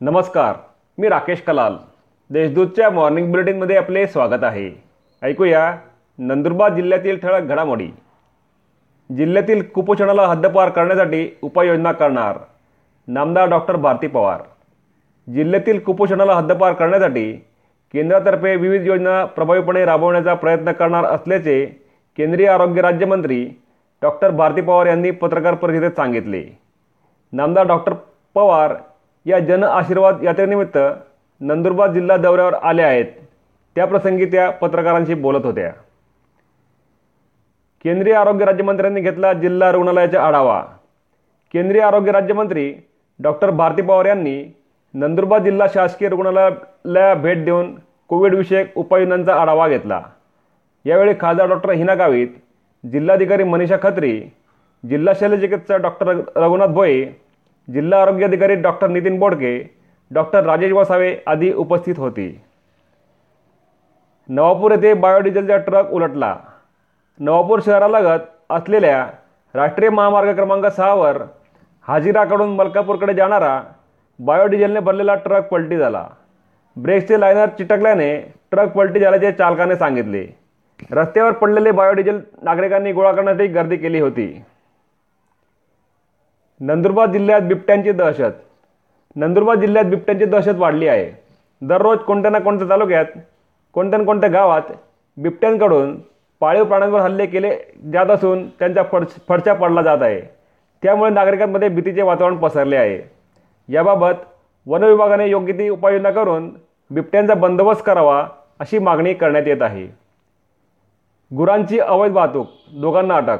नमस्कार मी राकेश कलाल. देशदूतच्या मॉर्निंग बुलेटिनमध्ये आपले स्वागत आहे. ऐकूया नंदुरबार जिल्ह्यातील ठळक घडामोडी. जिल्ह्यातील कुपोषणाला हद्दपार करण्यासाठी उपाययोजना करणार नामदार डॉक्टर भारती पवार. जिल्ह्यातील कुपोषणाला हद्दपार करण्यासाठी केंद्रातर्फे विविध योजना प्रभावीपणे राबवण्याचा प्रयत्न करणार असल्याचे केंद्रीय आरोग्य राज्यमंत्री डॉक्टर भारती पवार यांनी पत्रकार परिषदेत सांगितले. नामदार डॉक्टर पवार या जन आशीर्वाद यात्रेनिमित्त नंदुरबार जिल्हा दौऱ्यावर आल्या आहेत. त्याप्रसंगी त्या पत्रकारांशी बोलत होत्या. केंद्रीय आरोग्य राज्यमंत्र्यांनी घेतला जिल्हा रुग्णालयाचा आढावा. केंद्रीय आरोग्य राज्यमंत्री डॉक्टर भारती पवार यांनी नंदुरबार जिल्हा शासकीय रुग्णालयाला भेट देऊन कोविडविषयक उपाययोजनांचा आढावा घेतला. यावेळी खासदार डॉक्टर हिना गावित जिल्हाधिकारी मनीषा खत्री जिल्हा शल्यचिकित्सक डॉक्टर रघुनाथ भोये जिल्हा आरोग्य अधिकारी डॉक्टर नितीन बोडके डॉक्टर राजेश वसावे आदी उपस्थित होती. नवापूर येथे बायोडिझेलचा ट्रक उलटला. नवापूर शहरालगत असलेल्या राष्ट्रीय महामार्ग क्रमांक सहावर हाजिराकडून मलकापूरकडे जाणारा बायोडिझेलने भरलेला ट्रक पलटी झाला. ब्रेकचे लायनर चिटकल्याने ट्रक पलटी झाल्याचे चालकाने सांगितले. रस्त्यावर पडलेले बायोडिझेल नागरिकांनी गोळा करण्यासाठी गर्दी केली होती. नंदुरबार जिल्ह्यात बिबट्यांची दहशत. नंदुरबार जिल्ह्यात बिबट्यांची दहशत वाढली आहे. दररोज कोणत्या ना कोणत्या तालुक्यात कोणत्या ना कोणत्या गावात बिबट्यांकडून पाळीव प्राण्यांवर हल्ले केले जात असून त्यांचा फड फडशा पडला जात आहे. त्यामुळे नागरिकांमध्ये भीतीचे वातावरण पसरले आहे. याबाबत वनविभागाने योग्य ती उपाययोजना करून बिबट्यांचा बंदोबस्त करावा अशी मागणी करण्यात येत आहे. गुरांची अवैध वाहतूक दोघांना अटक.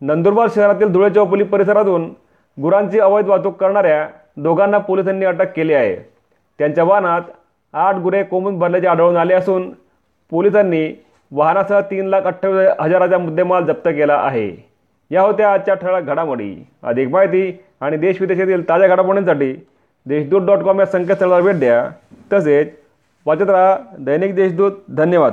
नंदुरबार शहरातील धुळे चौफुली परिसरातून गुरांची अवैध वाहतूक करणाऱ्या दोघांना पोलिसांनी अटक केली आहे. त्यांच्या वाहनात आठ गुरे कोंबून भरल्याचे आढळून आले असून पोलिसांनी वाहनासह तीन लाख अठ्ठावीस हजाराचा मुद्देमाल जप्त केला आहे. या होत्या आजच्या ठळक घडामोडी. अधिक माहिती आणि देशविदेशातील ताज्या घडामोडींसाठी देशदूत डॉट कॉम या संकेतस्थळाला भेट द्या. तसेच वाचत राहा दैनिक देशदूत. धन्यवाद.